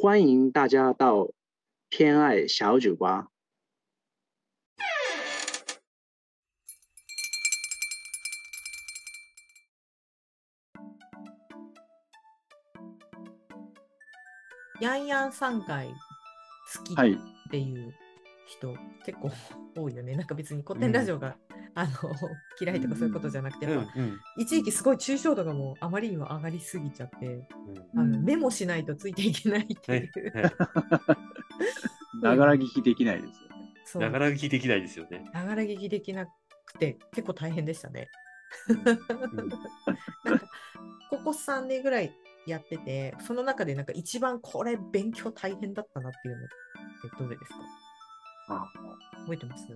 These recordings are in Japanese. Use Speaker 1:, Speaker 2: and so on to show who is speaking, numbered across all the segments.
Speaker 1: 欢迎大家到偏爱小酒吧。
Speaker 2: ヤンヤン3回好き
Speaker 1: はい。
Speaker 2: っていう 人、結構多いよね。なんか別に古典ラジオが、あの 嫌いとかそういうことじゃなくて、
Speaker 3: うん
Speaker 2: やっぱ
Speaker 3: うん
Speaker 2: 一時期すごい抽象度がもうあまりにも上がりすぎちゃって、
Speaker 3: うん
Speaker 2: あの
Speaker 1: うん
Speaker 2: メモしないとついていけないって
Speaker 3: はい
Speaker 2: いう。
Speaker 3: はい
Speaker 1: ながら聞きできないですよね。
Speaker 3: ながら聞きできないですよね。
Speaker 2: ながら聞きできなくて結構大変でしたね。
Speaker 3: うん
Speaker 2: なんかここ3年ぐらいやってて、その中でなんか一番これ勉強大変だったなっていうのってどれですか？
Speaker 1: あ
Speaker 2: 覚えてます？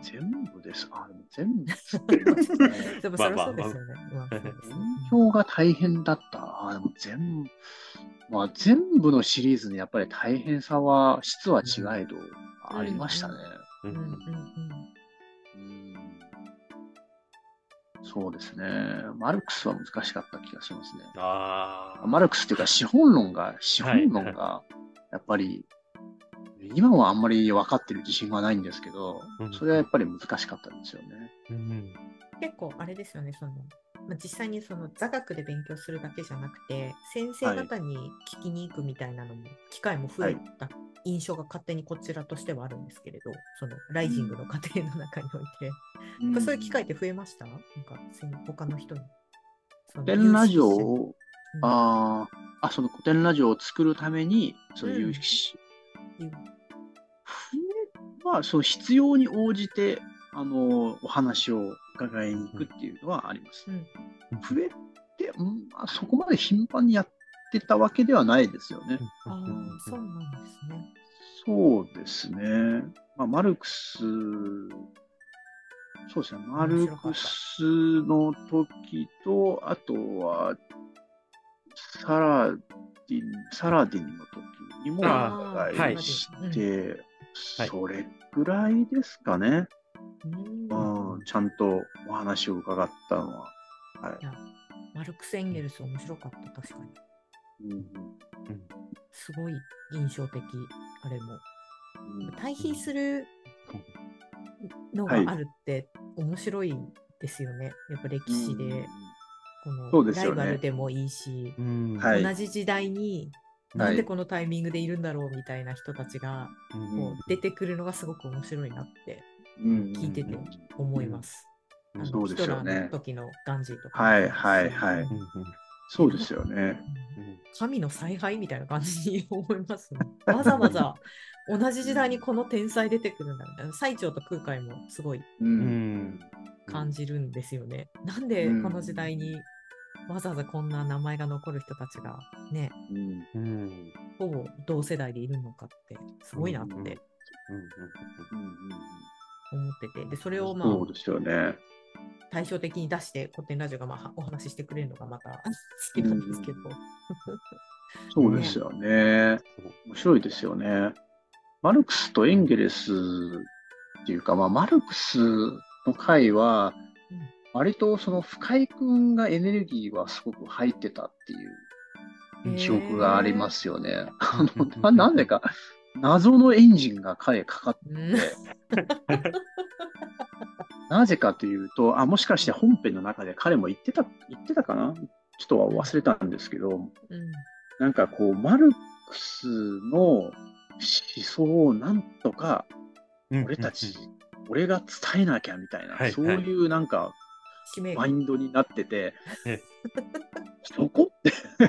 Speaker 1: 全部です。あ、でも全部。
Speaker 2: でもそれはそうですよね。
Speaker 1: 勉強が大変だった。あでも全部、まあ、全部のシリーズにやっぱり大変さは、質は違えど、ありましたね。
Speaker 3: う
Speaker 2: うんうんうん
Speaker 1: うんそうですね。マルクスは難しかった気がしますね。
Speaker 3: ああ。
Speaker 1: マルクスっていうか資本論が、資本論が、やっぱり、今はあんまり分かってる自信はないんですけど
Speaker 3: うん、
Speaker 1: それはやっぱり難しかったんですよね。
Speaker 3: うん
Speaker 2: 結構あれですよね、そのまあ、実際にその座学で勉強するだけじゃなくて、先生方に聞きに行くみたいなのも、機会も増えた印象が勝手にこちらとしてはあるんですけれど、そのライジングの過程の中において、なん。かそういう機会って増えました？なんか先他の人に？その
Speaker 1: 古典ラジオを、
Speaker 2: うん。
Speaker 1: あーあ、その古典ラジオを作るために、そういう有識者、
Speaker 2: いう
Speaker 1: まあ、その必要に応じて、あの、お話を伺いに行くっていうのはあります。
Speaker 2: うん
Speaker 1: 増えて、うんまあ、そこまで頻繁にやってたわけではないですよね。
Speaker 2: ああ
Speaker 3: うん、
Speaker 2: そうなんですね。
Speaker 1: そうですね。まあ、マルクス、そうですね。マルクスの時と、あとは、サラディン、サラディンの時にもお
Speaker 3: あ
Speaker 1: 伺
Speaker 3: はい
Speaker 1: いして、
Speaker 3: はい
Speaker 1: それぐらいですかね。
Speaker 2: うん
Speaker 1: うん、ちゃんとお話を伺ったのは。はい
Speaker 2: いやマルクス・エンゲルス面白かった、確かに。
Speaker 1: うん
Speaker 2: すごい印象的、あれも。
Speaker 1: うん
Speaker 2: 対比するのがあるって面白いですよね。やっぱ歴史で、こ
Speaker 1: そう
Speaker 2: のライ
Speaker 1: ですよね。
Speaker 2: バルでもいいし、
Speaker 3: うん。
Speaker 1: はい。
Speaker 2: 同じ時代になんでこのタイミングでいるんだろうみたいな人たちが
Speaker 3: うん
Speaker 2: こう出てくるのがすごく面白いなって
Speaker 1: うん
Speaker 2: 聞いてて思います。あの
Speaker 1: そうですよ
Speaker 2: ヒトラー
Speaker 1: ね
Speaker 2: の時のガンジーとか。
Speaker 1: はいはいはい。
Speaker 2: うん。
Speaker 1: そうですよね。
Speaker 3: うん。
Speaker 2: 神の采配みたいな感じに思いますね。わざわざ同じ時代にこの天才出てくるんだみたいな。最長と空海もすごい
Speaker 1: うん。
Speaker 3: うん
Speaker 2: 感じるんですよね。なんでこの時代にわざわざこんな名前が残る人たちがね、
Speaker 1: うん
Speaker 3: うん
Speaker 2: ほぼ同世代でいるのかってすごいなって思ってて、でそれをまあ
Speaker 1: そうですよね。
Speaker 2: 対照的に出して古典ラジオがまあお話ししてくれるのがまた 好きなんですけど。
Speaker 1: そうですよね。面白いですよね。マルクスとエンゲルスっていうか、まあ、マルクスの回は
Speaker 2: うん、
Speaker 1: 割とその深井君がエネルギーはすごく入ってたっていう記憶がありますよね。あのなでか、謎のエンジンが彼かかって。なぜかというと、あ、もしかして本編の中で彼も言ってた、言ってたかな？ちょっとは忘れたんですけど、
Speaker 2: うん。
Speaker 1: なんかこう、マルクスの思想をなんとか
Speaker 3: うん。
Speaker 1: 俺たち、俺が伝えなきゃみたいな、
Speaker 3: はい
Speaker 1: そういうなんかマインドになってて
Speaker 3: え、
Speaker 1: そこって、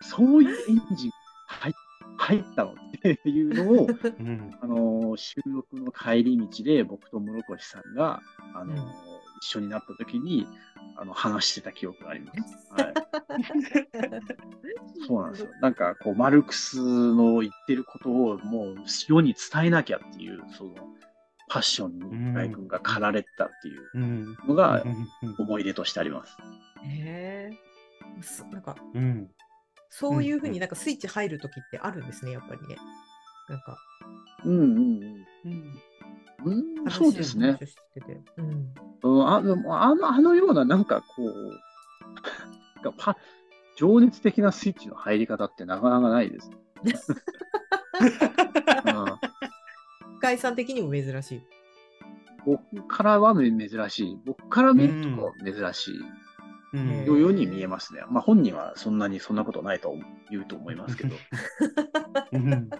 Speaker 1: そういうエンジン入入ったのっていうのを、
Speaker 3: うん。
Speaker 1: あの収録の帰り道で僕と室越さんが、あの
Speaker 2: うん
Speaker 1: 一緒になった時にあの話してた記憶があります。はい そうなんですよ。なんかこう、マルクスの言ってることをもう世に伝えなきゃっていう、その、パッションに深井君が駆られてたっていう
Speaker 3: うん
Speaker 1: のが
Speaker 3: うん
Speaker 1: 思い出としてあります。
Speaker 2: へえそなんか
Speaker 3: うん
Speaker 2: そういうふうになんかスイッチ入るときってあるんですね、やっぱりね。なんか、
Speaker 1: うんうんうん。
Speaker 3: うん
Speaker 1: うん、そうですね。
Speaker 2: うん。
Speaker 1: のあのあのような、なんかこう、パ情熱的なスイッチの入り方ってなかなかないです。うん
Speaker 2: 深井さん的にも珍しい。
Speaker 1: 僕からは珍しい。僕から見ると珍しい
Speaker 3: うん
Speaker 1: ように見えますね。まあ本人はそんなにそんなことないと言うと思いますけど。
Speaker 3: うん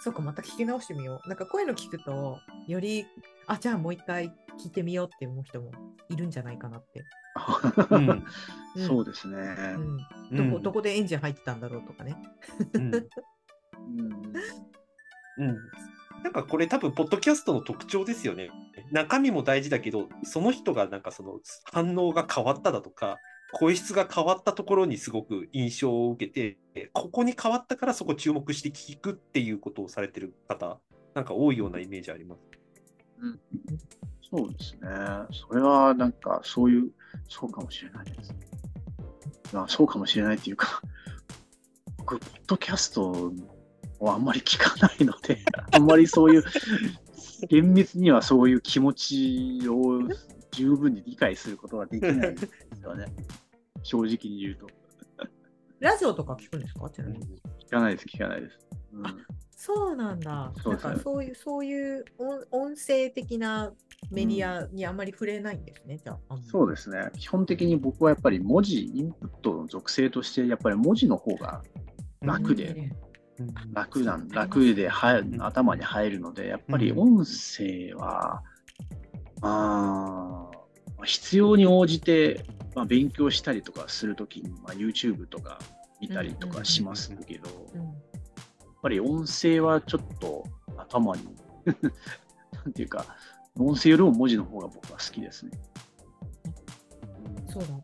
Speaker 2: そうか、また聞き直してみよう。なんかこういうの聞くと、より、あ、じゃあもう一回聞いてみようって思う人もいるんじゃないかなって。
Speaker 3: うん
Speaker 2: うん
Speaker 1: そうですね。
Speaker 2: うん、どこどこでエンジン入ってたんだろうとかね。
Speaker 3: うん
Speaker 1: うん
Speaker 3: うんなんかこれ多分ポッドキャストの特徴ですよね。中身も大事だけど、その人がなんかその反応が変わっただとか、声質が変わったところにすごく印象を受けて、ここに変わったからそこ注目して聞くっていうことをされてる方、なんか多いようなイメージあります。
Speaker 1: そうですね。それはなんかそういう、そうかもしれないです。まあ、そうかもしれないっていうか、僕、ポッドキャストをあんまり聞かないので、あんまりそういう、厳密にはそういう気持ちを十分に理解することはできないんですよね。正直に言うと。
Speaker 2: ラジオとか聞くんですか？
Speaker 1: 聞かないです、聞かないです。うん
Speaker 2: あそうなんだ。なんかそういう、そういう音音声的なメディアにあまり触れないんですね、じゃあ。
Speaker 1: そうですね。基本的に僕はやっぱり文字、インプットの属性として、やっぱり文字の方が楽で、
Speaker 3: うん
Speaker 1: 楽なん
Speaker 2: そう
Speaker 1: 楽では頭に入るので、やっぱり音声は、あー必要に応じて、まあ、勉強したりとかするときに、まあ、YouTube とか見たりとかしますけど、ぱり音声はちょっと頭に、なんていうか、音声よりも文字の方が僕は好きですね。
Speaker 2: そうだ。も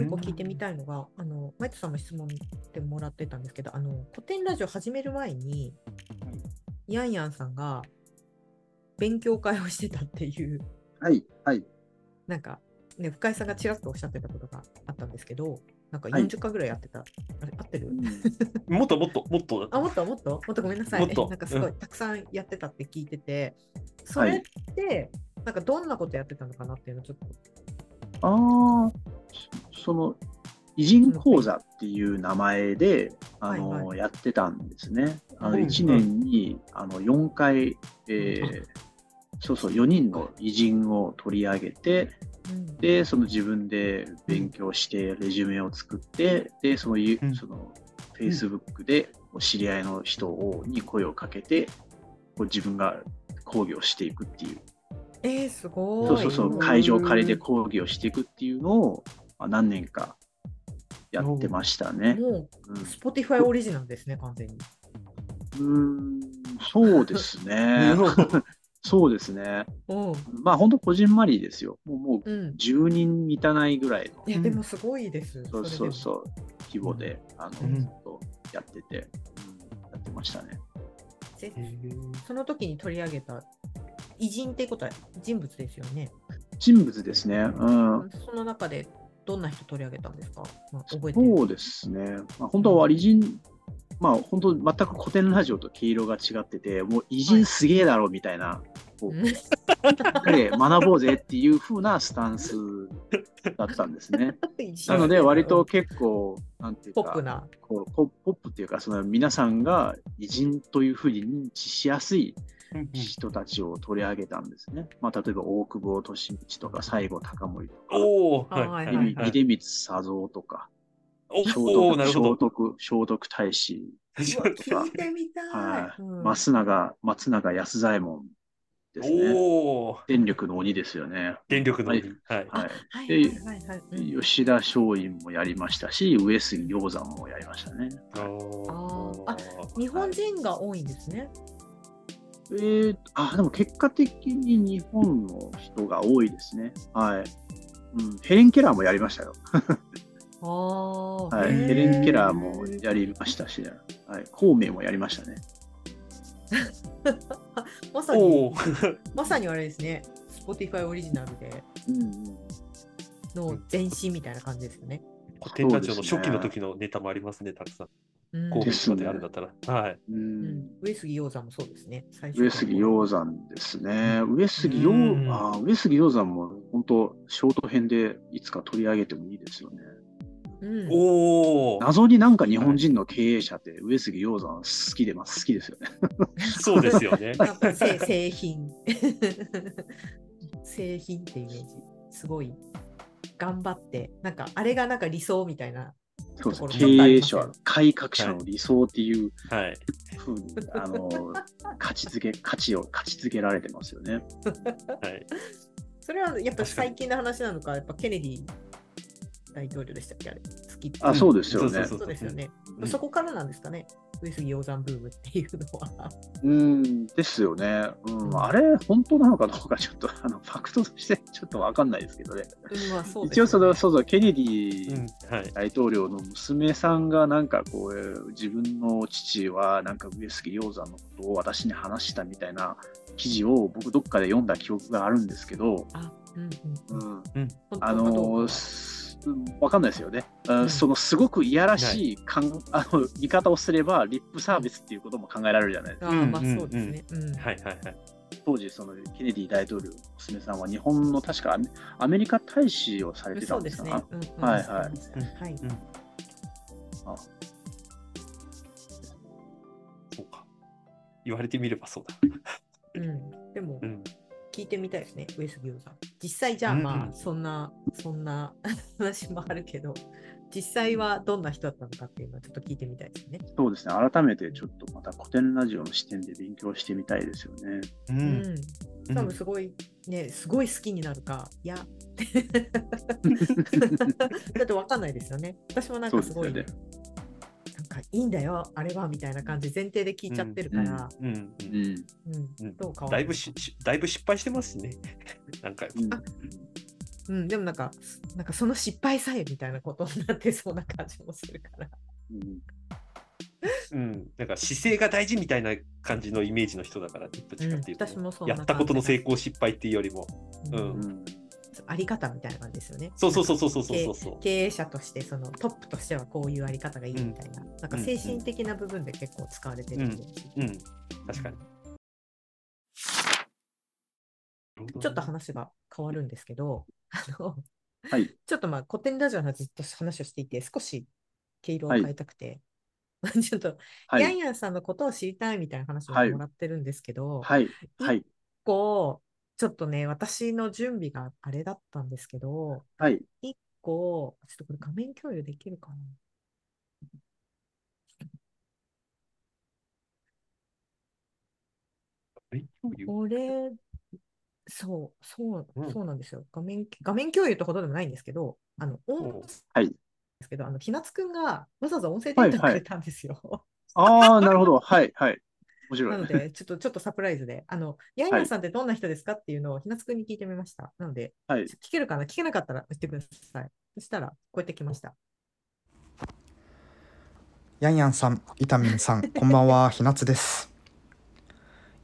Speaker 2: う一個聞いてみたいのが、あの、マイトさんも質問でもらってたんですけど、あの、古典ラジオ始める前に、ヤンヤンさんが勉強会をしてたっていう、
Speaker 1: はい、はい。
Speaker 2: なんか、ね、深井さんがちらっとおっしゃってたことがあったんですけど、なんか
Speaker 1: はい。
Speaker 2: 40回ぐらいやってた。あれ合ってる、
Speaker 3: もっともっともっと。
Speaker 2: あ、もっともっと？もっとごめんなさい。
Speaker 3: もっと。
Speaker 2: なんかすごいたくさんやってたって聞いてて、それって、なんかどんなことやってたのかなっていうのをちょっと。
Speaker 1: ああ、そその、偉人講座っていう名前で、あの、
Speaker 2: はいは
Speaker 1: やってたんですね。あの、
Speaker 3: うん。
Speaker 1: 1年に、あの、4回、えーそうそう、4人の偉人を取り上げて、
Speaker 2: うん
Speaker 1: で、その自分で勉強して、レジュメを作って、で、その、ゆ
Speaker 3: うん
Speaker 1: その、Facebook で、知り合いの人をに声をかけて、こう自分が講義をしていくっていう
Speaker 2: えー、すごい。
Speaker 1: そうそうそうう、
Speaker 3: ん
Speaker 1: 会場を借りて講義をしていくっていうのを、まあ、何年かやってましたね。
Speaker 2: もう、Spotify オリジナルですね、完全に。
Speaker 1: うんそうですね。そうですね。
Speaker 2: うん。
Speaker 1: まあ本当、こじんまりですよ。もうもう
Speaker 2: うん。
Speaker 1: 10人満たないぐらいの、
Speaker 2: いや、でもすごいです。
Speaker 1: そうそうそう、規模で、あの、
Speaker 3: うん
Speaker 1: ずっとやってて、うん、やってましたね。
Speaker 2: その時に取り上げた偉人っていうことは人物ですよね。
Speaker 1: 人物ですね。うん。
Speaker 2: その中でどんな人取り上げたんですか、まあ、覚えてる
Speaker 1: そうですね。まあ、本当は偉人、まあ本当全く古典ラジオと毛色が違ってて、もう偉人すげえだろみたいな、こう
Speaker 2: うん
Speaker 1: しっかり学ぼうぜっていう風なスタンスだったんですね。なので割と結構、なんていうか、
Speaker 2: ポップな。
Speaker 1: こうポポップっていうか、その皆さんが偉人というふうに認知しやすい
Speaker 3: うん
Speaker 1: 人たちを取り上げたんですね。まあ、例えば大久保利通とか西郷隆盛とか。秀光佐三とか、
Speaker 3: お
Speaker 1: 聖
Speaker 3: おー、な
Speaker 1: 徳聖
Speaker 3: るほど。
Speaker 1: 徳聖徳太子、
Speaker 2: 聞いてみたい。
Speaker 1: はい
Speaker 2: うん
Speaker 1: 松永松永安左衛門ですね。
Speaker 3: おお、
Speaker 1: 電力の鬼ですよね。
Speaker 3: 電力の鬼。はい。
Speaker 1: はい。
Speaker 2: はい
Speaker 1: で吉田松陰もやりましたし、上杉鷹山もやりましたね。
Speaker 3: あー
Speaker 2: あ日本人が多いんですね。
Speaker 1: えー、あ、でも結果的に日本の人が多いですね。はい。うん、ヘレン・ケラーもやりましたよ。はい。ヘレン・ケラーもやりましたし、はい。孔明もやりましたね。
Speaker 2: まさに、まさにあれですね。Spotify オリジナルで。の前身みたいな感じですよね。
Speaker 3: 古典ラジオの初期の時のネタもありますね、たくさん。
Speaker 2: うん
Speaker 3: 神
Speaker 1: ですね
Speaker 3: 戸とかであるんだったら。はい。
Speaker 1: う
Speaker 2: うん
Speaker 1: ん、
Speaker 2: 上杉鷹山もそうですね。
Speaker 1: 上杉鷹山ですね。上杉鷹
Speaker 3: うん
Speaker 1: あ上杉鷹山も本当、ショート編でいつか取り上げてもいいですよね。
Speaker 2: うん
Speaker 3: おお、
Speaker 1: 謎になんか日本人の経営者って上杉鷹山好きでます。好きですよね。
Speaker 3: そうですよね。
Speaker 2: 製製品。製品ってイメージ。すごい。頑張って、なんかあれがなんか理想みたいな。
Speaker 1: そうです経営者、改革者の理想っていう
Speaker 3: はい。
Speaker 1: ふうに、あの、価値付け、価値を価値付けられてますよね。
Speaker 3: はい。
Speaker 2: それはやっぱ最近の話なのか、やっぱケネディ大統領でしたっけ？あれ。好き。
Speaker 1: あ、そうですよね。
Speaker 3: そう
Speaker 2: そうですよね。
Speaker 3: うん
Speaker 2: そこからなんですかね？上杉鷹山ブームっていうのは。
Speaker 1: うん、ですよね。うん、あれ、本当なのかどうか、ちょっと、あの、ファクトとしてちょっとわかんないですけどね。
Speaker 2: うんまあそうです
Speaker 1: 一応その、そうそう、ケネデ
Speaker 3: う
Speaker 1: ィ。大統領の娘さんがなんかこう、自分の父はなんか上杉鷹山のことを私に話したみたいな記事を僕どっかで読んだ記憶があるんですけど、
Speaker 2: あ、うんうん。
Speaker 1: うん、
Speaker 3: うん。
Speaker 1: あのわかんないですよね。あ
Speaker 2: うん
Speaker 1: そのすごくいやらしいかん、あの見方をすれば、リップサービスっていうことも考えられるじゃないですか。
Speaker 2: あーまあ
Speaker 3: うん
Speaker 2: そうですね。うん
Speaker 3: はいはいはい。
Speaker 1: 当時、そのケネディ大統領の娘さんは日本の確かアメアメリカ大使をされてた
Speaker 2: んです
Speaker 1: か？。
Speaker 2: うんうん
Speaker 1: はいはい
Speaker 2: はい。
Speaker 3: うん。
Speaker 1: あ
Speaker 3: そうか。言われてみればそうだ。
Speaker 2: うん。でも
Speaker 3: う、ん。
Speaker 2: 聞いてみたいですね、上杉鷹山。実際じゃあ
Speaker 3: うん
Speaker 2: まあ、そんな、そんな 話もあるけど、実際はどんな人だったのかっていうのはちょっと聞いてみたいですね。
Speaker 1: そうですね、改めてちょっとまた古典ラジオの視点で勉強してみたいですよね。
Speaker 3: う。
Speaker 2: うんん。
Speaker 3: うん
Speaker 2: 多分すごい、ね、すごい好きになるか、いや。だってわかんないですよね。私もなんかすごい、
Speaker 1: そうですよ
Speaker 2: なんかいいんだよ、あれはみたいな感じ前提で聞いちゃってるから、
Speaker 3: うん。
Speaker 1: うん。
Speaker 2: う
Speaker 3: だいぶし、しだいぶ失敗してますしね。なんか、
Speaker 1: うん。
Speaker 2: うん、でもなんか、なんかその失敗さえみたいなことになってそうな感じもするから。
Speaker 1: うん。
Speaker 3: うん、なんか姿勢が大事みたいな感じのイメージの人だから、どっちかっていう
Speaker 2: ん私もそんな
Speaker 3: やったことの成功失敗っていうよりも、
Speaker 2: う
Speaker 3: うん。
Speaker 1: うん
Speaker 2: あり方みたいな感じですよね。
Speaker 3: そうそうそうそうそうそうそう。
Speaker 2: 経営者としてそのトップとしてはこういうあり方がいいみたいな、なんか精神的な部分で結構使われてるイメージ、
Speaker 3: うん、確かに。
Speaker 2: ちょっと話が変わるんですけど、あの
Speaker 1: はい。
Speaker 2: ちょっとまあ古典ラジオのずっと話をしていて、少し毛色を変えたくて、ちょっと、
Speaker 1: はい。
Speaker 2: ヤンヤンさんのことを知りたいみたいな話を
Speaker 1: はい
Speaker 2: もらってるんですけど、
Speaker 1: はい。はい。
Speaker 2: こうちょっとね、私の準備があれだったんですけど、
Speaker 1: はい。
Speaker 2: 一個、ちょっとこれ画面共有できるかな？これ、そう、そう
Speaker 3: う、ん
Speaker 2: そうなんですよ。画面、画面共有ってほどでもないんですけど、あの、音
Speaker 3: うん
Speaker 1: はい
Speaker 2: ですけど、あの、ひなつくんがわざわざ音声データをくれたんですよ。
Speaker 1: ああ、なるほど。はい。はい。面白。
Speaker 2: ないので、ちょっと、ちょっとサプライズで、あの、ヤンヤンさんってどんな人ですかっていうのをひなつくんに聞いてみました。なので、
Speaker 1: はい。
Speaker 2: 聞けるかな？聞けなかったら言ってください。そしたら、こうやってきました。
Speaker 4: ヤンヤンさん、イタミンさん、こんばんは、ひなつです。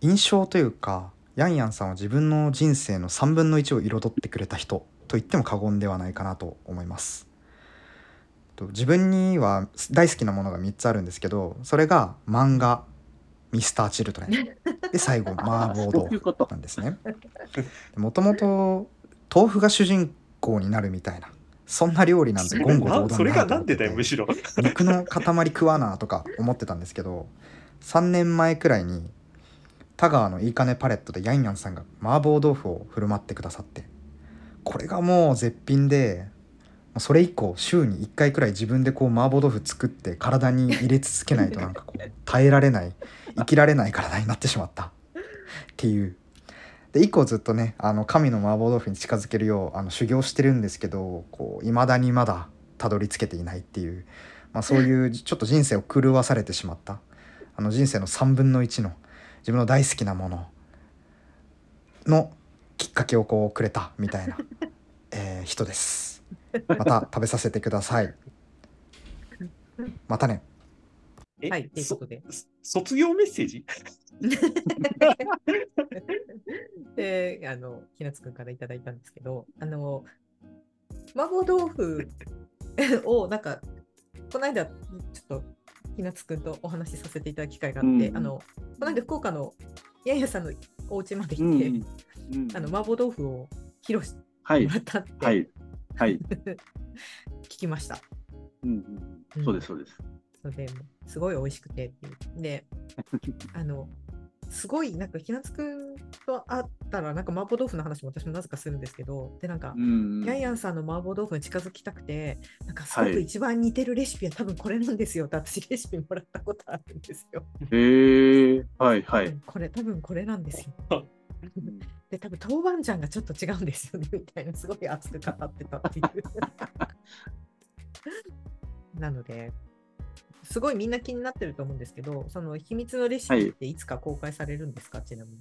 Speaker 4: 印象というか、ヤンヤンさんは自分の人生の3分の1を彩ってくれた人と言っても過言ではないかなと思います。と自分には大好きなものが3つあるんですけど、それが漫画、ミスター・チルドレン、で最後、麻婆豆腐
Speaker 1: そういうこと。
Speaker 4: なんですね。もともと豆腐が主人公になるみたいな、そんな料理なんて言語道断
Speaker 3: それがなんでだよ、むしろ。
Speaker 4: 肉の塊食わなとか思ってたんですけど3年前くらいに田川のいいかねパレットでヤンヤンさんが麻婆豆腐を振る舞ってくださってこれがもう絶品でそれ以降週に1回くらい自分でこう麻婆豆腐作って体に入れ続けないとなんかこう耐えられない生きられない体になってしまった。っていう。で以降ずっとねあの神の麻婆豆腐に近づけるようあの修行してるんですけどこう未だにまだたどり着けていないっていう、まあ、そういう ちょっと人生を狂わされてしまった。あの人生の3分の1の自分の大好きなもののきっかけをこうくれたみたいな、えー人ですまた食べさせてくださいまたね
Speaker 3: え
Speaker 2: はい、ということで。
Speaker 3: そ卒業メッセージ？
Speaker 2: で、あの、ひなつくんからいただいたんですけど、あの、麻婆豆腐を、なんか、この間、ちょっと、ひなつくんとお話しさせていただく機会があって、
Speaker 1: うん
Speaker 2: あの、この間、福岡のやんやさんのお家まで
Speaker 1: うん
Speaker 2: 行って、
Speaker 1: うん
Speaker 2: あの、麻婆豆腐を披露して
Speaker 1: はい
Speaker 2: も。らったって、
Speaker 1: はい。はい。
Speaker 2: 聞きました。
Speaker 1: うんそうです、そうです。
Speaker 2: それでもうすごい美味しくてっていう。で、あの、すごいなんかひなつくんと会ったらなんか麻婆豆腐の話も私もなぜかするんですけどでなんか、
Speaker 1: うん
Speaker 2: ヤンヤンさんの麻婆豆腐に近づきたくてなんかすごく
Speaker 1: はい
Speaker 2: 一番似てるレシピは多分これなんですよって私レシピもらったことあるんですよ。
Speaker 1: へえはいはい。
Speaker 2: うんこれ多分これなんですよ。
Speaker 1: うん
Speaker 2: で多分豆板醤がちょっと違うんですよねみたいなすごい熱く語ってたっていう。なのですごいみんな気になってると思うんですけどその秘密のレシピっていつか公開されるんですか、ちなみに。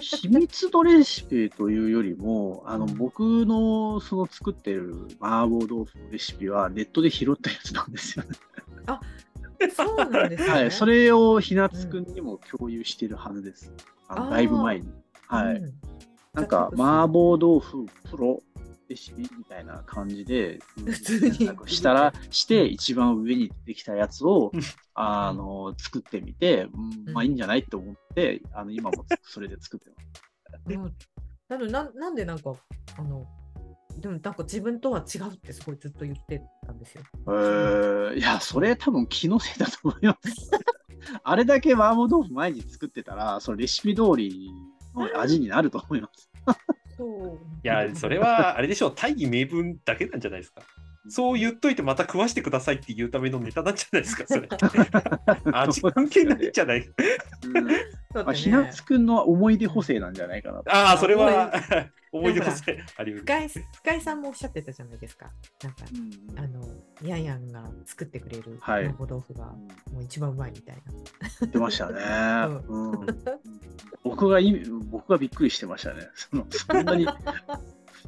Speaker 1: 秘密のレシピというよりも、あの、僕のその作ってる麻婆豆腐のレシピはネットで拾ったやつなんですよね。
Speaker 2: そうなんですね。
Speaker 1: はい。それをひなつくんにも共有してるはずです。あの
Speaker 2: あー
Speaker 1: だいぶ前に。はい。
Speaker 2: うん
Speaker 1: なんか、麻婆豆腐プロレシピみたいな感じで、
Speaker 2: 普通に
Speaker 1: したら、して、一番上に出てきたやつを、あの、作ってみて、うんまあいいんじゃないと思って、あの、今もそれで作ってます。
Speaker 2: でもなのでななんでなんかあのでもなんか自分とは違うってすごいずっと言ってたんですよ。
Speaker 1: えー、いや、それ多分気のせいだと思います。あれだけ麻婆豆腐毎日作ってたら、そのレシピ通りの味になると思います。
Speaker 2: そう。
Speaker 3: いや、それはあれでしょう、大義名分だけなんじゃないですか。そう言っといてまた食わしてくださいって言うためのネタなんじゃないですか、それ。味関係ないんじゃない
Speaker 1: うひな
Speaker 2: ね
Speaker 1: つくんの思い出補正なんじゃないかなと。
Speaker 3: ああ、それは
Speaker 2: 思い
Speaker 3: 出 補正あり。
Speaker 2: 深井深井さんもおっしゃってたじゃないですか。なんか
Speaker 1: うん
Speaker 2: あのヤンヤンが作ってくれる
Speaker 1: はい
Speaker 2: 麻婆豆腐がもう一番うまいみたいな。
Speaker 1: 言ってましたね。
Speaker 2: う
Speaker 1: うん僕がい僕がびっくりしてましたね。そのそんなに、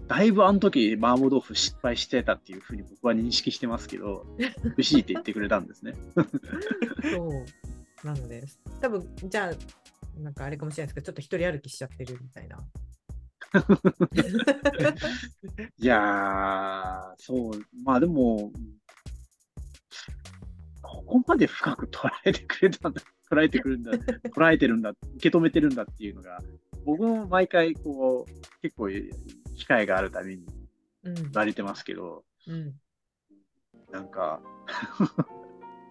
Speaker 1: だいぶあの時麻婆豆腐失敗してたっていうふうに僕は認識してますけど、美味しいって言ってくれたんですね。
Speaker 2: そう。なので、多分じゃあ、なんかあれかもしれないですけど、ちょっと一人歩きしちゃってるみたいな。
Speaker 1: いやー、そう、まあでも、ここまで深く捉えてくれたんだ、捉えてくるんだ、捉えてるんだ、受け止めてるんだっていうのが、僕も毎回こう、結構機会があるたびに
Speaker 2: うん。
Speaker 1: 言われてますけど、
Speaker 2: うん。
Speaker 1: なんか、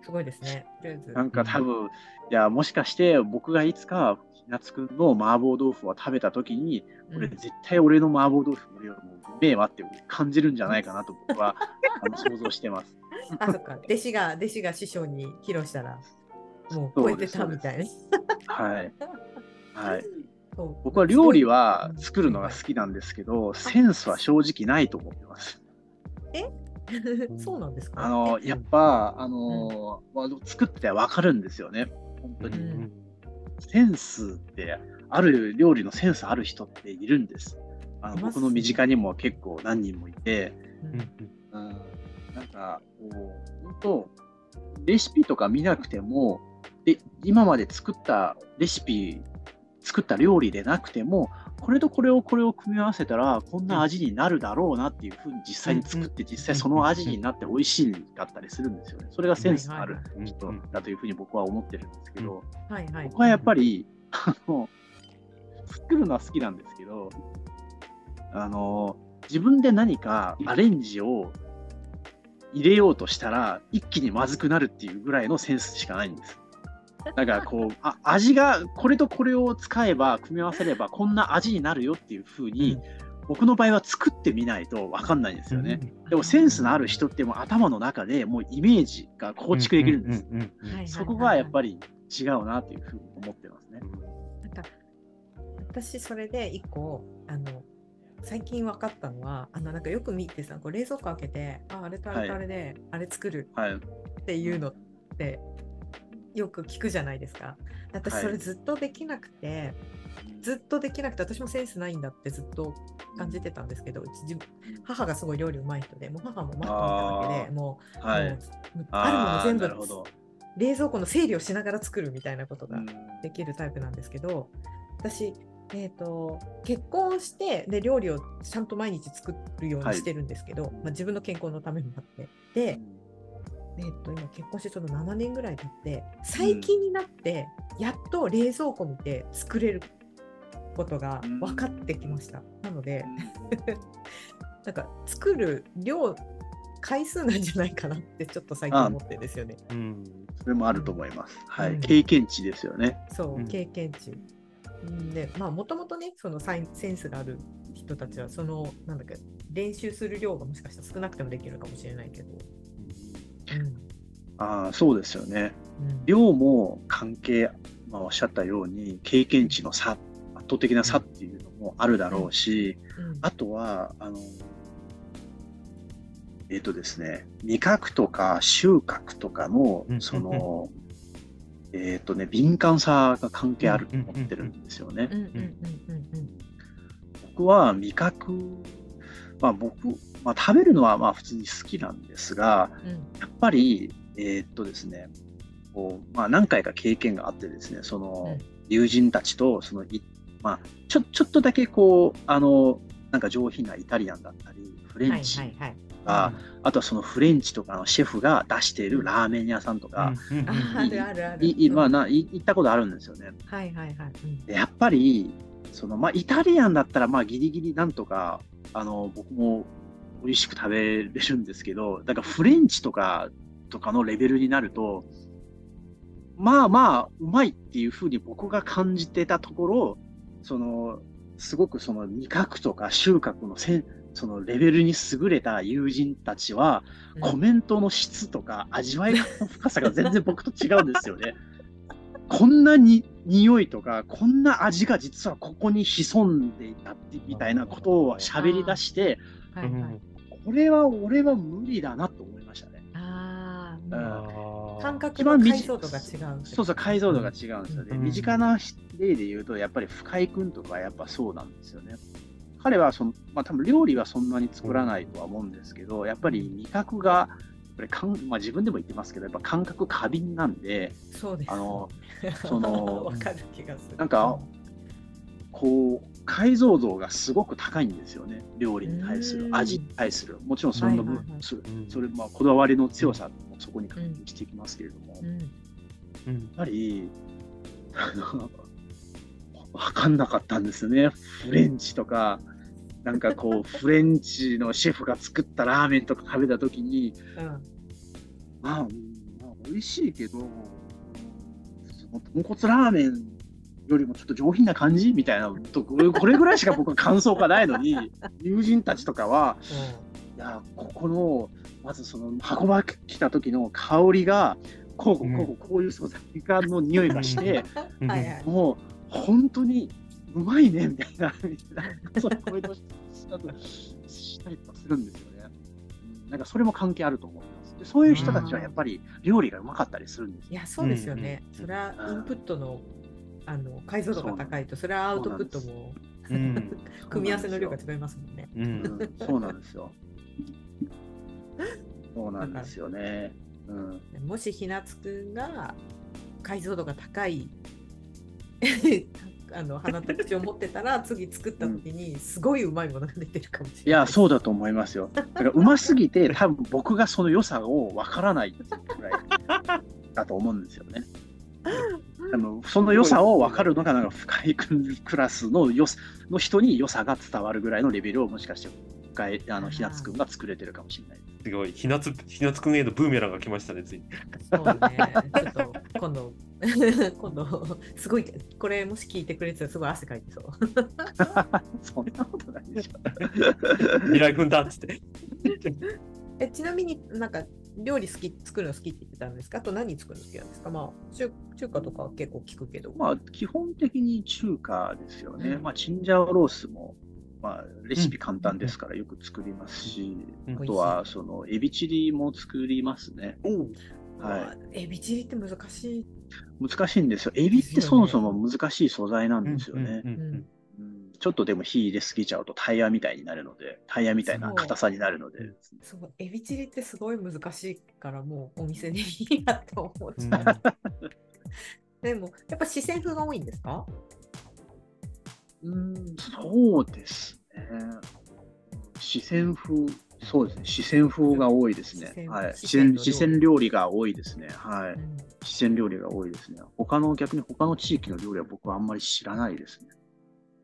Speaker 2: すごいですね。
Speaker 1: なんか多分、いや、もしかして僕がいつか、ひなつくんの麻婆豆腐を食べたときに、これ
Speaker 2: うん
Speaker 1: 絶対俺の麻婆豆腐よりもうめえわって感じるんじゃないかなと僕はあの想像してます。
Speaker 2: あ、そっか。弟子が、弟子が師匠に披露したら、もう超えてたみたいな。
Speaker 1: はい。はい。
Speaker 2: そう
Speaker 1: 僕は料理は作るのが好きなんですけど、センスは正直ないと思ってます。
Speaker 2: そうなんですか？
Speaker 1: あの、やっぱ、あの、まあ作ってわかるんですよね。本当
Speaker 2: う
Speaker 1: に。
Speaker 2: ん
Speaker 1: センスって、ある料理のセンスある人っているんです。あの僕の身近にも結構何人もいて、
Speaker 2: うん
Speaker 1: うん、なんか、こう、本当、レシピとか見なくても、で、今まで作ったレシピ、作った料理でなくても、これとこれをこれを組み合わせたら、こんな味になるだろうなっていうふうに実際に作って、実際その味になって美味しいかったりするんですよね。それがセンスのある
Speaker 3: うん
Speaker 1: 人だというふうに僕は思ってるんですけど。僕はやっぱり、あの、作るのは好きなんですけど、あの、自分で何かアレンジを入れようとしたら、一気にまずくなるっていうぐらいのセンスしかないんです。だからこう、あ味が、これとこれを使えば、組み合わせれば、こんな味になるよっていうふうに、僕の場合は作ってみないと分かんないんですよね。でもセンスのある人ってもう頭の中でもうイメージが構築できるんです。そこがやっぱり違うなというふうに思ってますね。
Speaker 2: なんか私それで一個あの最近分かったのはあのなんかよく見てさこう冷蔵庫開けてああれとあれとあれで、あれ作る
Speaker 1: はい。
Speaker 2: っていうのってよく聞くじゃないですか。私
Speaker 1: はい
Speaker 2: それずっとできなくて、ずっとできなくて私もセンスないんだってずっと感じてたんですけどうち母がすごい料理うまい人でもう母もマット見ただけでもう,、
Speaker 1: はい。
Speaker 2: もうあるもの全部。冷蔵庫の整理をしながら作るみたいなことが
Speaker 1: うん
Speaker 2: できるタイプなんですけど私、えー、と結婚してで料理をちゃんと毎日作るようにしてるんですけど、まあ、自分の健康のためもあってで、えー、と今結婚してちょっと7年ぐらい経って最近になってやっと冷蔵庫見て作れることが分かってきました。なので なんか作る量回数なんじゃないかなってちょっと最近思ってですよね。
Speaker 3: うん。
Speaker 1: それもあると思います。はい。
Speaker 2: うん
Speaker 1: 経験値ですよね。
Speaker 2: そう、
Speaker 3: うん
Speaker 2: 経験値。うんで、まあ、もともとね、そのサインセンスがある人たちは、その、なんだっけ、練習する量がもしかしたら少なくてもできるかもしれないけど。うん。
Speaker 1: ああ、そうですよね。
Speaker 2: うん。
Speaker 1: 量も関係、まあ、おっしゃったように、経験値の差、圧倒的な差っていうのもあるだろうし、
Speaker 2: うん。
Speaker 1: あとは、あの、えっ、とですね、味覚とか収穫とかの
Speaker 3: う、ん。
Speaker 1: その、えっ、とね、敏感さが関係あると思ってるんですよね。僕は味覚、まあ僕、まあ食べるのはまあ普通に好きなんですが、
Speaker 2: うん
Speaker 1: やっぱり、えーっとですね、こうまあ、何回か経験があってですね、その
Speaker 2: うん
Speaker 1: 友人たちとそのい、まあ、ちょちょっとだけこうあのなんか上品なイタリアンだったり、フレンチ
Speaker 2: はいはいはい。
Speaker 1: とか、あとはそのフレンチとかのシェフが出しているラーメン屋さんとか、
Speaker 3: うんうん
Speaker 2: ああるあるある。
Speaker 1: いいまあ、
Speaker 2: うん
Speaker 1: ない行ったことあるんですよね。
Speaker 2: はいはいはい。うん
Speaker 1: でやっぱりその、まあ、イタリアンだったらまあギリギリなんとかあの僕も美味しく食べれるんですけどだからフレンチとかとかのレベルになるとまあまあうまいっていうふうに僕が感じてたところそのすごくその味覚とか収穫のせんそのレベルに優れた友人たちは
Speaker 2: うん
Speaker 1: コメントの質とか味わいの深さが全然僕と違うんですよね。こんなに匂いとか、こんな味が実はここに潜んでいたってみたいなことを喋り出して、
Speaker 2: はいはい。
Speaker 1: これは俺は無理だなと思いましたね。
Speaker 2: ああ、
Speaker 1: うん
Speaker 2: 感覚の解像度が違う。
Speaker 1: そうそう、解像度が違うんですよね。
Speaker 3: うん
Speaker 1: 身近な例で言うと、やっぱり深井君とかはやっぱそうなんですよね。彼はその、まあ多分料理はそんなに作らないとは思うんですけど、やっぱり味覚が、やっぱりかんまあ、自分でも言ってますけど、やっぱ感覚過敏なんで、
Speaker 2: そうです。
Speaker 1: あの、その
Speaker 2: わかる気がする。
Speaker 1: なんかこう、解像度がすごく高いんですよね。料理に対する
Speaker 2: う、ん
Speaker 1: 味に対する。もちろんその分、
Speaker 2: はいはいはい
Speaker 1: そ
Speaker 3: うん
Speaker 1: それ、まあ、こだわりの強さもそこに関係してきますけれども、やっ
Speaker 2: うん、
Speaker 3: うん
Speaker 1: ぱり、あの、わかんなかったんですよね。フレンチとか、なんかこう、フレンチのシェフが作ったラーメンとか食べたときに、
Speaker 2: うん、
Speaker 1: まあ、うんまあ、美味しいけど、その豚骨ラーメンよりもちょっと上品な感じ？みたいなとこれぐらいしか僕は感想がないのに、友人たちとかは、いや、ここの、まずその運ばきた時の香りが、こうこうこうこういう素材がの匂いがして、
Speaker 2: うん。
Speaker 1: もう本当にうまいねみたいな、そういうコメントしたとしたりとかするんですよね。うんなんかそれも関係あると思います。でそういう人たちはやっぱり料理がうまかったりするんですよ。
Speaker 2: いや、そうですよね。
Speaker 3: うん
Speaker 2: それは
Speaker 1: うん
Speaker 2: インプットのあの解像度が高いと、それはアウトプットも
Speaker 3: うん
Speaker 2: 組み合わせの量が違いますもんね。
Speaker 1: そうなんですよ。そうなんですよね。うん、
Speaker 2: もしひなつくんが解像度が高いあの鼻と口を持ってたら 次作った時にすごいうまいものが出てるかもしれない。
Speaker 1: いや、そうだと思いますよ。だからうますぎて、多分僕がその良さをわからないっていうくらいだと思うんですよね。でもその良さを分かるのがなんか深井君クラスのよの人に良さが伝わるぐらいのレベルをもしかして深井あのひなつ君が作れてるかもしれない。
Speaker 3: すごい、ひなつ、ひなつくんへのブーメランが来ましたね、ついに。
Speaker 2: そうね。ちょっと今度 今度すごいこれもし聞いてくれてたらすごい汗かいてそう。
Speaker 1: そんなことないでしょ。
Speaker 3: 未来君だっつって。
Speaker 2: えちなみになんか料理好き作るの好きって言ってたんですか？あと何作るの好きなんですか？まあ中中華とかは結構聞くけど。
Speaker 1: まあ基本的に中華ですよね。
Speaker 2: うん
Speaker 1: まあチンジャオロースも、まあ、レシピ簡単ですからよく作りますし、
Speaker 3: うん
Speaker 1: あとはそのエビチリも作りますね。
Speaker 3: お
Speaker 1: は
Speaker 2: エビチリって難しい。
Speaker 1: 難しいんですよ。エビってそもそも難しい素材なんですよね。
Speaker 3: うんうん
Speaker 1: うんちょっとでも火入れすぎちゃうとタイヤみたいになるので、タイヤみたいな硬さになるので。
Speaker 2: そうエビチリってすごい難しいからもうお店でいいやと思っち
Speaker 3: うん
Speaker 2: ゃう。でもやっぱ四川風が多いんですか？
Speaker 1: うん、そうですね。四川風、そうですね。四川風が多いですね
Speaker 2: 四。川
Speaker 1: はい。
Speaker 2: 四川の料理
Speaker 1: が多いですね。はい。
Speaker 2: うん
Speaker 1: 四川料理が多いですね。他の逆に他の地域の料理は僕はあんまり知らないですね。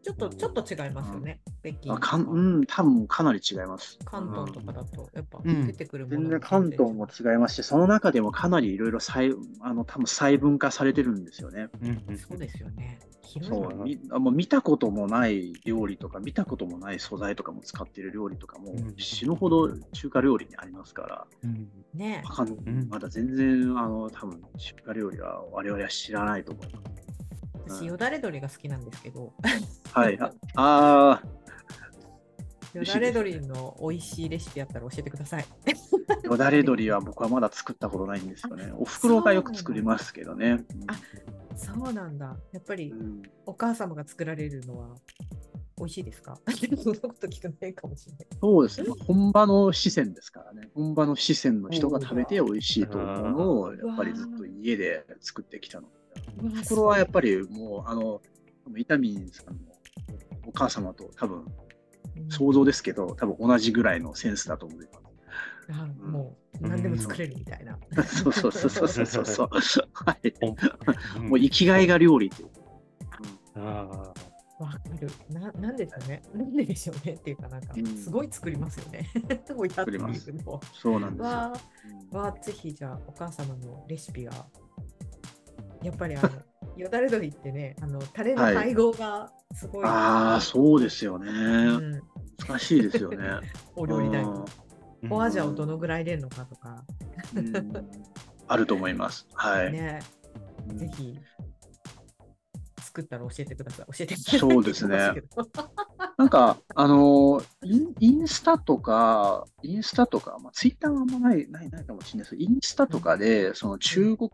Speaker 2: ちょっとちょっと違いますよね、北京
Speaker 1: あかんうん、多分かなり違います。
Speaker 2: 関東とかだと、やっぱ
Speaker 3: うん。
Speaker 2: 出てくるもの
Speaker 1: 全然
Speaker 2: が
Speaker 1: 関東も違いますし、その中でもかなりいろいろ細あの多分細分化されてるんですよね。
Speaker 3: うんうん。
Speaker 2: そうですよね。広い
Speaker 1: そ
Speaker 2: な
Speaker 1: う。みあもう見たこともない料理とか、見たこともない素材とかも使ってる料理とかも
Speaker 3: うん
Speaker 1: 死ぬほど中華料理にありますから、
Speaker 3: うん
Speaker 2: ね。
Speaker 1: わかん
Speaker 3: ん。
Speaker 1: まだ全然あの多分中華料理は我々は知らないと思います。
Speaker 2: 私、よだれ鶏が好きなんですけど、
Speaker 1: はい。ああ
Speaker 2: よだれ鶏の美味しいレシピあったら教えてください。
Speaker 1: ー、よだれ鶏は僕はまだ作ったことないんですよね。お袋がよく作りますけどね。
Speaker 2: あそうなんだ。やっぱり
Speaker 1: うん
Speaker 2: お母様が作られるのは美味しいですか？そんなこと聞くないかもしれない。
Speaker 1: そうですね。本場の四川ですからね。本場の四川の人が食べて美味しいと思うのを、やっぱりずっと家で作ってきたので。
Speaker 2: うわ
Speaker 1: これはやっぱりもう、あの、イタミンさんのお母様と多分
Speaker 2: うん
Speaker 1: 想像ですけど、多分同じぐらいのセンスだと思いま
Speaker 2: あもう何でも作れるみたいな。
Speaker 1: す。そうそうそうそうそうそう。はい。
Speaker 3: うん
Speaker 1: もう生きがいが料理っていう。
Speaker 3: あ
Speaker 2: わかる。ななんでしょうね。なんででしょうねっていうか、なんか
Speaker 1: うん
Speaker 2: すごい作りますよね。親っていうの
Speaker 1: そうなんですよ。
Speaker 2: わあ、わあ、ぜひじゃあお母様のレシピが。やっぱりあの、よだれ鶏ってね、あの、タレの配合がすごい。
Speaker 1: ああ、そうですよね。
Speaker 2: うん。
Speaker 1: 難しいですよね。
Speaker 2: お料理代
Speaker 1: うん
Speaker 2: も。
Speaker 3: ー
Speaker 2: お味をどのぐらい入れるのかとか、
Speaker 1: うんあると思います。はい。
Speaker 2: ね、
Speaker 1: うん
Speaker 2: ぜひ作ったら教えてください。教えてください。
Speaker 1: そうですね なんか、あのイン、スタとか、インスタとか、まあ、ツイッターはあんまない、ない、ないかもしれないですけど、インスタとかで、その中国、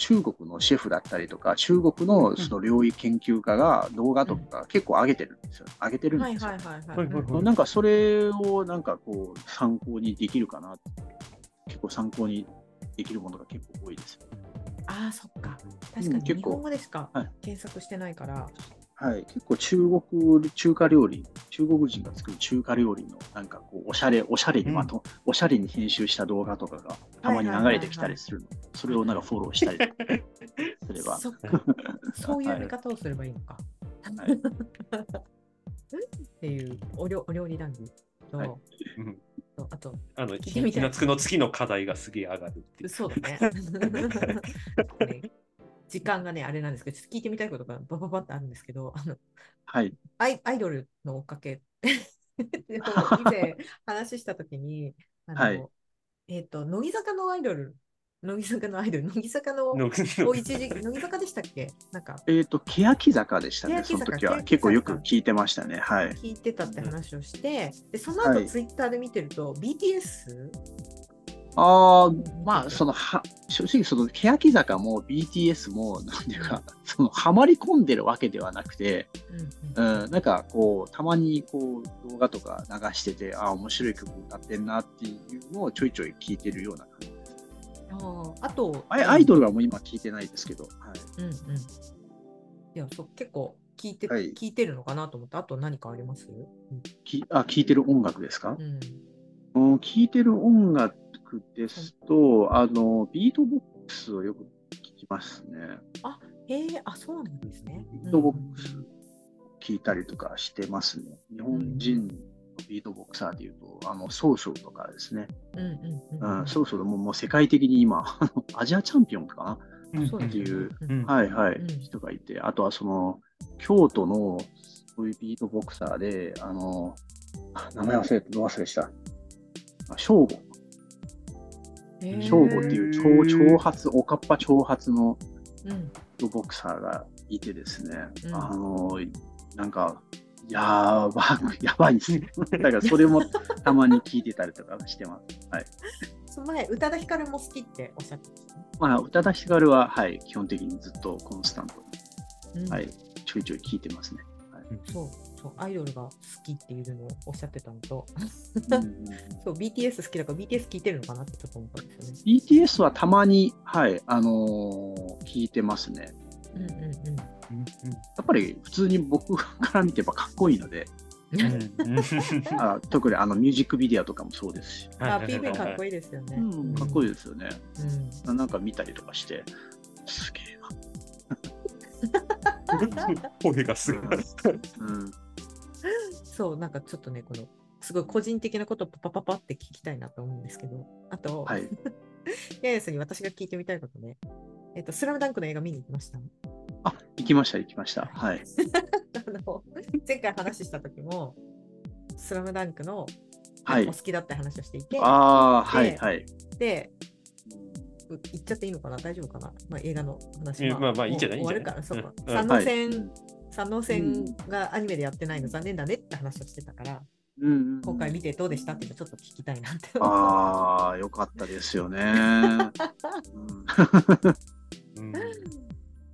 Speaker 1: 中国のシェフだったりとか、中国のその料理研究家が動画とかけ結構上げてるんですよ。上げてるん
Speaker 2: はい
Speaker 1: ですよ。
Speaker 2: はいはいはい。
Speaker 3: はいはいはい
Speaker 1: なんかそれをなんかこう参考にできるかな結構参考にできるものが結構多いですよ。
Speaker 2: ああ、そっか。確かに日本語でしか
Speaker 1: はい
Speaker 2: 検索してないから、
Speaker 1: はい、結構中国、中華料理、中国人が作る中華料理のなんかこう、おしゃれ、おしゃれにまと、おしゃれに編集した動画とかがたまに流れてきたりするので、それをなんかフォローしたりとかすれば。
Speaker 2: そ。そういう見方をすればいいのか。
Speaker 1: はい
Speaker 2: っていうお料お料理談義と、
Speaker 1: はい
Speaker 3: うん
Speaker 2: とあと、
Speaker 3: あの、
Speaker 2: 聞いてみたい
Speaker 3: 夏の月の課題がすげえ上がるっていう。
Speaker 2: そうだね。ね時間がね、あれなんですけど、ちょっと聞いてみたいことがバババってあるんですけど、あの
Speaker 1: はい。
Speaker 2: アイアイドルの追っかけ 以前話したときに、あの
Speaker 1: はい
Speaker 2: えっ、と、乃木坂のアイドル、乃木坂のアイドル、乃木坂の乃木坂でしたっけ？なんか
Speaker 1: えっ、と、欅坂でしたね、そ
Speaker 2: 欅坂
Speaker 1: の時は。結構よく聞いてましたね。はい。
Speaker 2: 聞いてたって話をして、でその
Speaker 1: はい
Speaker 2: 後ツイッターで見てると、BTS?
Speaker 1: ああ、まあ、その、は、正直、その、欅坂も BTS も、なんていうか、その、はまり込んでるわけではなくて、
Speaker 2: うんうん。
Speaker 1: うん、なんかこう、たまにこう動画とか流してて、ああ、面白い曲歌ってんなっていうのをちょいちょい聞いてるような感じ。です。
Speaker 2: あーあと、
Speaker 1: アイアイドルはもう今聞いてないですけど、はい、
Speaker 2: うんうん。いや、そう結構聞いて、
Speaker 1: はい。
Speaker 2: 聞いてるのかなと思って、あと何かあります、
Speaker 1: きあ聞いてる音楽ですか？
Speaker 2: う、ん、
Speaker 1: うん、聞いてる音楽ですと、あの、ビートボックスをよく聞きますね。
Speaker 2: へえ、あ、そうなんですね。
Speaker 1: ビートボックス聞いたりとかしてますね。日本人のビートボクサーでいうと、あの、 SO-SO とかですね。
Speaker 2: うんうんうん
Speaker 1: うももう世界的に今、アジアチャンピオンかな？っていう
Speaker 2: うん
Speaker 1: はいはい、
Speaker 2: うん
Speaker 1: 人がいて、あとはその、京都のそういうビートボクサーで、あの、あ名前忘れ、ど忘れした。あ正正吾っていう長長髪、おかっぱ長髪のボクサーがいてですね、
Speaker 2: うん
Speaker 1: あの、なんか、やば、やばいですね。だからそれもたまに聞いてたりとかしてます。はい。
Speaker 2: その前、宇多田ヒカルも好きっておっしゃってましたね。
Speaker 1: まあ、宇多田ヒカルは、はい、基本的にずっとコンスタントに、
Speaker 2: うん
Speaker 1: はい、ちょいちょい聞いてますね。
Speaker 2: そうそう、アイドルが好きっていうのをおっしゃってたのと、
Speaker 1: うん
Speaker 2: そう、BTS 好きだから BTS 聞いてるのかなってちょっと思ったんですよね。
Speaker 1: BTS はたまに、はい、あのー聞いてますね。
Speaker 2: うんうんうん。
Speaker 3: うん
Speaker 1: やっぱり普通に僕から見てばかっこいいいので、あ特にあのミュージックビデオとかもそうですし、
Speaker 2: あ、PV かっこいいですよね。
Speaker 1: うん、かっこいいですよね。
Speaker 2: うん。
Speaker 1: なんか見たりとかして、すげえな。
Speaker 3: 声がすごい。
Speaker 1: うん。
Speaker 2: そう、なんかちょっとね、この、すごい個人的なことをパパパパって聞きたいなと思うんですけど、あと、
Speaker 1: はい。
Speaker 2: ヤヤさんに私が聞いてみたいことね、えっと、スラムダンクの映画見に行きました。
Speaker 1: あ、行きました、行きました。はい。
Speaker 2: あの前回話した時も、スラムダンクの
Speaker 1: はい
Speaker 2: お好。きだって話をしていて、
Speaker 1: ああ、はい、
Speaker 2: で
Speaker 1: はい。
Speaker 2: で、う言っちゃっていいのかな？大丈夫かな、まあ、映画の話は。
Speaker 3: えまあまあいいんじゃない？
Speaker 2: 終わるから、そうか。
Speaker 3: うん
Speaker 2: 三能線、三能線
Speaker 1: うん
Speaker 2: がアニメでやってないの残念だねって話をしてたから、
Speaker 1: うんうん。
Speaker 2: 今回見てどうでしたっていうのちょっと聞きたいなって。
Speaker 1: ああ、よかったですよね。うん
Speaker 3: うん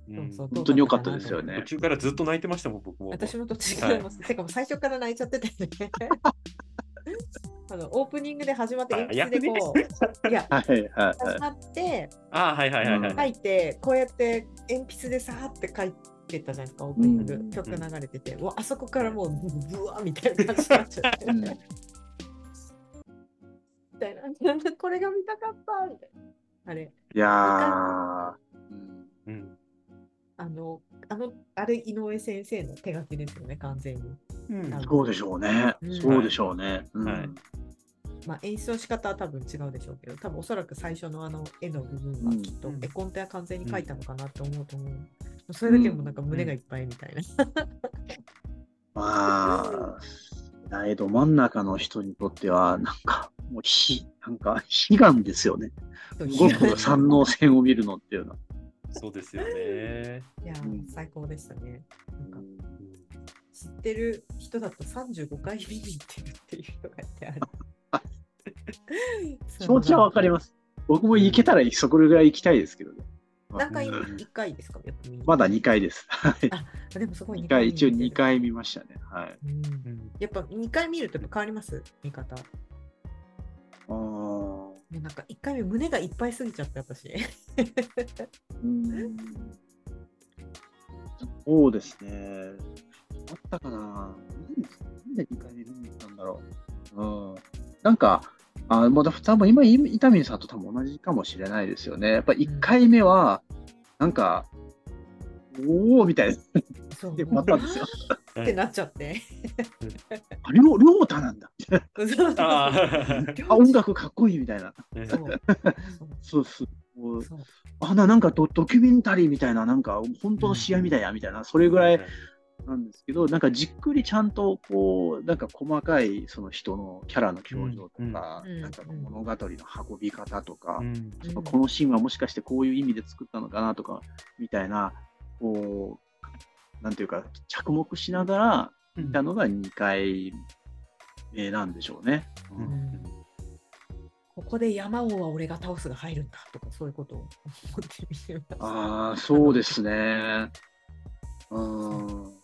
Speaker 2: そうそう
Speaker 1: 本当に良かったですよね
Speaker 3: 途。中からずっと泣いてましたもん、僕も。
Speaker 2: 私も途中からも、てかもう最初から泣いちゃっててね。あのオープニングで始まって
Speaker 3: あ
Speaker 2: 鉛筆でこう、いや、
Speaker 1: はい、はい、
Speaker 2: 始
Speaker 1: はい。
Speaker 2: まって、
Speaker 3: あはいはいはいはい。
Speaker 1: うん
Speaker 2: 書いて、こうやって鉛筆でさーって書いてたじゃないですか、オープニング、
Speaker 1: うん。
Speaker 2: 曲流れてて、うわあそこからもうブワーみたいな感じになっちゃって、
Speaker 1: うん。
Speaker 2: みたいな、これが見たかった。みたいな。あれ、
Speaker 1: いやー、うん。
Speaker 3: うん
Speaker 2: あの、あの、あれ、井上先生の手書きですよね、完全に。
Speaker 3: うん。
Speaker 1: そうでしょうね。
Speaker 2: う。ん。
Speaker 1: そうでしょうね。うん。
Speaker 3: はい。
Speaker 2: まあ、演出の仕方は多分違うでしょうけど、多分おそらく最初のあの絵の部分はきっと
Speaker 3: うん
Speaker 2: 絵コンテは完全に描いたのかなと思うと思う。それだけでもなんか胸がいっぱいみたいな。
Speaker 1: まあ、大ど真ん中の人にとっては、なんか、もうひ、なんか、悲願ですよね。動く三能線を見るのっていうのは。
Speaker 3: そうですよね。
Speaker 2: いや最高でしたね。なんか
Speaker 3: うん
Speaker 2: 知ってる人だと35回見に行ってるっていう人がいてある。
Speaker 1: 気持ちはわかります。僕も行けたらそこぐらい行きたいですけどね。
Speaker 2: 何回、
Speaker 1: うん
Speaker 2: 1回ですか？
Speaker 1: まだ2回です。はい。
Speaker 2: あでもすごい
Speaker 1: 2回、一応
Speaker 2: 見に行
Speaker 1: 2回見ましたね。はい。
Speaker 2: やっぱ2回見ると変わります？見方。
Speaker 1: あー
Speaker 2: ねなんか1回目胸がいっぱいすぎちゃった私。
Speaker 1: うんそうですね。あったかななんで2回目見に行ったんだろう。うん。なんか、あもう多分今、伊丹さんと多分同じかもしれないですよね。やっぱ1回目は、なんか、おおみたいな。
Speaker 2: そう
Speaker 1: で、またんですよ。
Speaker 2: ってなっちゃって。
Speaker 1: あ、りょう、りょうたなんだ。
Speaker 3: あ
Speaker 1: 音楽かっこいいみたいな。
Speaker 2: そう
Speaker 1: そうそう。もう
Speaker 2: そう
Speaker 1: あな、なんかドドキュメンタリーみたいな、なんか本当の試合みたいや、みたいな、それぐらいなんですけど、なんかじっくりちゃんとこう、なんか細かいその人のキャラの表情とか、
Speaker 2: うん
Speaker 1: なんか物語の運び方とか、
Speaker 3: うん
Speaker 1: このシーンはもしかしてこういう意味で作ったのかなとか、みたいな、こう、なんていうか、着目しながら見たのが2回目なんでしょうね。
Speaker 3: うんうん
Speaker 2: ここで山王は俺が倒すが入るんだとかそういうことを思ってみてました。
Speaker 1: ああ、そうですね。うん、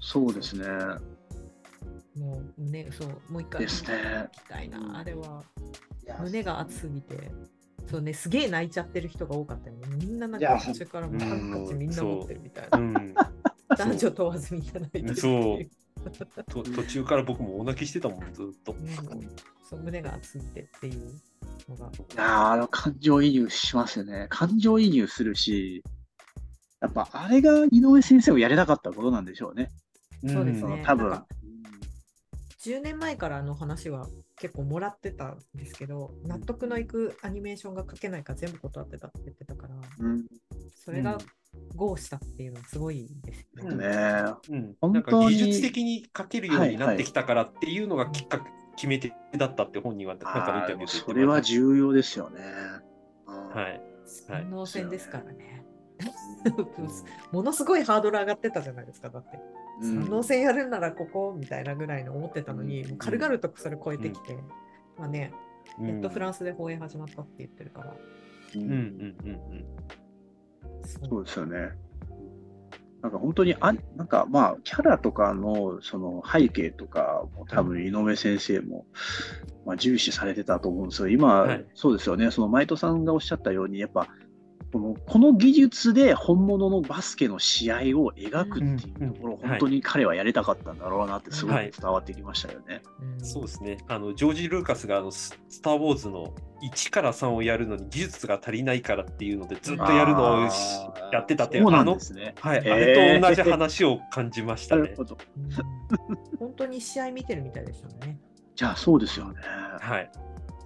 Speaker 1: そうですね。
Speaker 2: もう胸、そう、もう一回
Speaker 1: ですね。
Speaker 2: 聞きたい
Speaker 1: うん
Speaker 2: な。あれは胸が熱すぎて、そうね、すげえ泣いちゃってる人が多かったよね。みんななん途中からもうハンカチみんな持ってるみたいな。
Speaker 3: うん
Speaker 2: 男女問わずみんな泣いてるって
Speaker 3: そ
Speaker 2: いうう。
Speaker 3: と途中から僕もお泣きしてたもん、ずっと。
Speaker 2: うんそう胸が熱すぎてっていうのが。
Speaker 1: いやーあの感情移入しますよね。感情移入するし、やっぱあれが井上先生をやれなかったことなんでしょうね。
Speaker 2: そうです
Speaker 1: そ
Speaker 2: ね
Speaker 1: の多分
Speaker 2: なんか。10年前からの話は結構もらってたんですけど、納得のいくアニメーションが描けないから全部断ってたって言ってたから、
Speaker 1: うん。
Speaker 2: それがゴーしたっていうのはすごいですよね。
Speaker 1: ね
Speaker 3: うん、
Speaker 1: 本当に
Speaker 3: なんか技術的に書けるようになってきたからっていうのがきっかけ、決め手だったって本人はなんかのインタビ
Speaker 1: それは重要ですよね。
Speaker 3: はい。はい
Speaker 2: 三能線ですからね。
Speaker 1: い。
Speaker 2: ものすごいハードル上がってたじゃないですか、だって。能線やるんならここみたいなぐらいの思ってたのに、軽々とそれ超えてきて、まあね、
Speaker 3: うん
Speaker 2: やっとフランスで放映始まったって言ってるから。
Speaker 1: うん
Speaker 3: うんうんうん
Speaker 2: そう
Speaker 1: そうですよね。なんか本当にあ、なんかまあ、キャラとかのその背景とかも多分井上先生も、まあ、重視されてたと思うんですよ。今、
Speaker 3: はい
Speaker 1: そうですよね。その前戸さんがおっしゃったように、やっぱこのこの技術で本物のバスケの試合を描くっていうところ、
Speaker 3: うんうん
Speaker 1: 本当に彼はやりたかったんだろうなってすご
Speaker 3: い
Speaker 1: 伝わってきましたよね。
Speaker 2: うん
Speaker 3: そうですね。あのジョージ・ルーカスがあのススター・ウォーズの1から3をやるのに技術が足りないからっていうのでずっとやるのをやってたっていう
Speaker 1: そうなんですね。
Speaker 3: はい、あれと同じ話を感じましたね
Speaker 2: 本当に試合見てるみたいでしたね。
Speaker 1: じゃあそうですよね。
Speaker 3: はい。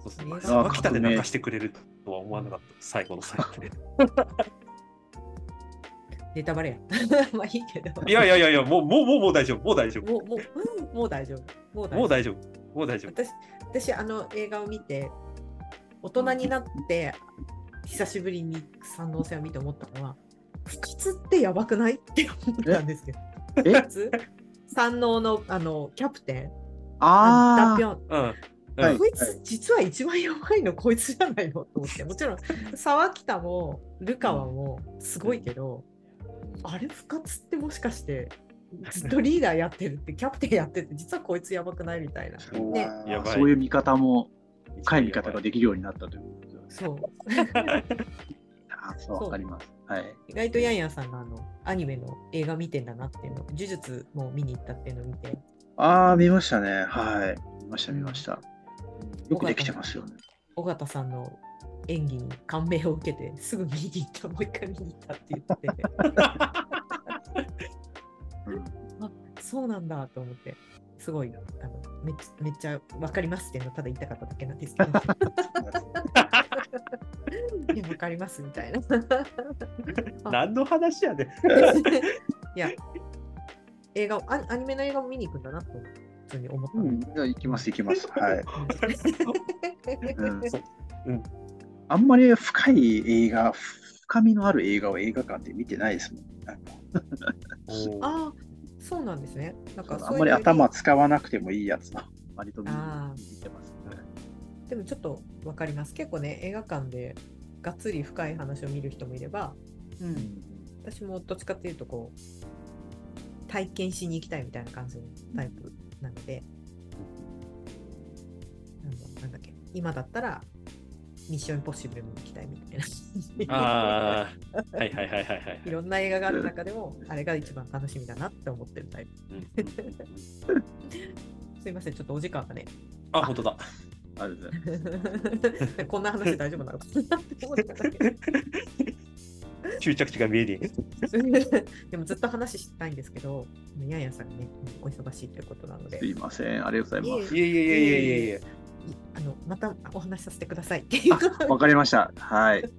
Speaker 3: そうですね
Speaker 2: 映画
Speaker 3: 沢北で流してくれるとは思わなかった。最後の最後で。
Speaker 2: ネタバレや。まあいいけど。
Speaker 3: いやいやいやいや、もう、もう、もう、もう大丈夫。もう大丈夫。
Speaker 2: もう、もう、うんもう大丈夫。もう大丈夫。
Speaker 3: もう大丈夫。
Speaker 2: 私、私、あの映画を見て、大人になって、久しぶりに三能線を見て思ったのは、不活ってやばくない？って思ったんですけど。
Speaker 1: え？
Speaker 2: 不活三能のあのキャプテン、
Speaker 1: ああ。
Speaker 2: ダピョン。
Speaker 3: うん。
Speaker 1: はい
Speaker 2: こいつ、実は一番やばいのこいつじゃないのと思って。もちろん、沢北もルカワもすごいけど、あれ、不活ってもしかして、ずっとリーダーやってるって、キャプテンやってて、実はこいつやばくないみたいな。
Speaker 1: そう
Speaker 2: ね
Speaker 3: やばい
Speaker 1: そういう見方も深い見方ができるようになったという。
Speaker 2: そう。
Speaker 1: あそうわかります。はい。
Speaker 2: 意外とヤンヤンさんがあのアニメの映画見てんだなっていうの、呪術も見に行ったっていうのを見て、
Speaker 1: ああ見ましたね。はい。見ました見ました。よくできてますよね。
Speaker 2: 尾形さんの演技に感銘を受けて、すぐ見に行った、もう一回見に行ったって言ってて、
Speaker 1: うん
Speaker 2: あそうなんだと思って、すごいあのめっちゃめっちゃ分かりますっていうのをただ言いたかっただけなんですけど、いや、分かりますみたいな。
Speaker 3: 何の話やねん。
Speaker 2: いや、映画をアニ、アニメの映画を見に行くんだなと普通に思ったで
Speaker 1: うんん、じゃあ行きます行きます。はい。うん
Speaker 3: そううん
Speaker 1: あんまり深い映画、深みのある映画を映画館で見てないですもん。なんか
Speaker 2: ああ、そうなんですね。なんか
Speaker 1: あ
Speaker 2: ん
Speaker 1: まり頭使わなくてもいいやつは割と見
Speaker 2: あ
Speaker 1: 見てますね。
Speaker 2: ーでもちょっとわかります。結構ね、映画館でがっつり深い話を見る人もいれば、
Speaker 1: うん
Speaker 2: 私もどっちかっていうとこう、体験しに行きたいみたいな感じのタイプなので、なんだなんだっけ、今だったら、ミッションインポッシブル見に行きたいみたいな。
Speaker 3: ああ、はいはいはいはいはい
Speaker 2: いろんな映画がある中でも、あれが一番楽しみだなって思ってるタイプ。
Speaker 3: うん
Speaker 2: すいません、ちょっとお時間がね。
Speaker 3: あ、本当だ。
Speaker 1: あるね。
Speaker 2: こんな話大丈夫なのかなって思っただけ
Speaker 3: 終着地が見えねえ。
Speaker 2: でもずっと話したいんですけど、ヤンヤンさんがね、お忙しいということなので、
Speaker 1: すいません。ありがとうございます。
Speaker 3: いえいえいえいえいえいえ。
Speaker 2: いあのまたお話しさせてくださいっていう
Speaker 1: わかりました。はい。
Speaker 2: っ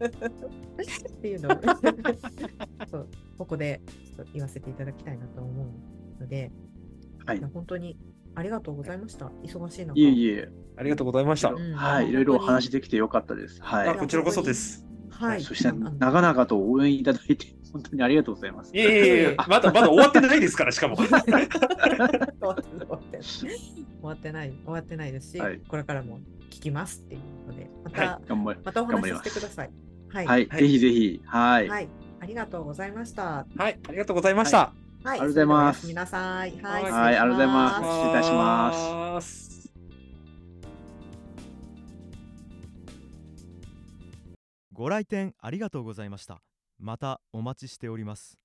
Speaker 2: ていうのをそうここでちょっと言わせていただきたいなと思うので、
Speaker 1: はい
Speaker 2: 本当にありがとうございました。忙しい中。
Speaker 1: いえいえ。
Speaker 3: ありがとうございました。
Speaker 2: うん
Speaker 1: はい。いろいろお話できてよかったです。は
Speaker 3: あ、
Speaker 1: い。
Speaker 3: こちらこそです。
Speaker 2: はい。
Speaker 1: そして長々と応援いただいて 本当にありがとうございます。
Speaker 3: いえいえいえ、まだまだ終わってないですから、しかも。
Speaker 2: 終わってない終わってないですし、
Speaker 1: はい
Speaker 2: これからも聞きますっていうので、また、
Speaker 3: は
Speaker 1: 頑張り
Speaker 2: またお話しさ
Speaker 1: 頑張ります
Speaker 2: せてください。はい。
Speaker 1: はい。
Speaker 3: はい
Speaker 1: ぜひぜひ。はい。
Speaker 2: はい。ありがとうございました。
Speaker 3: はい、ありがとうございました。
Speaker 2: はい。
Speaker 1: ありがとうございます
Speaker 2: それではおやすみなさい。
Speaker 1: はい。ありがとうございます失礼いたします
Speaker 3: す。
Speaker 5: ご来店ありがとうございました。またお待ちしております。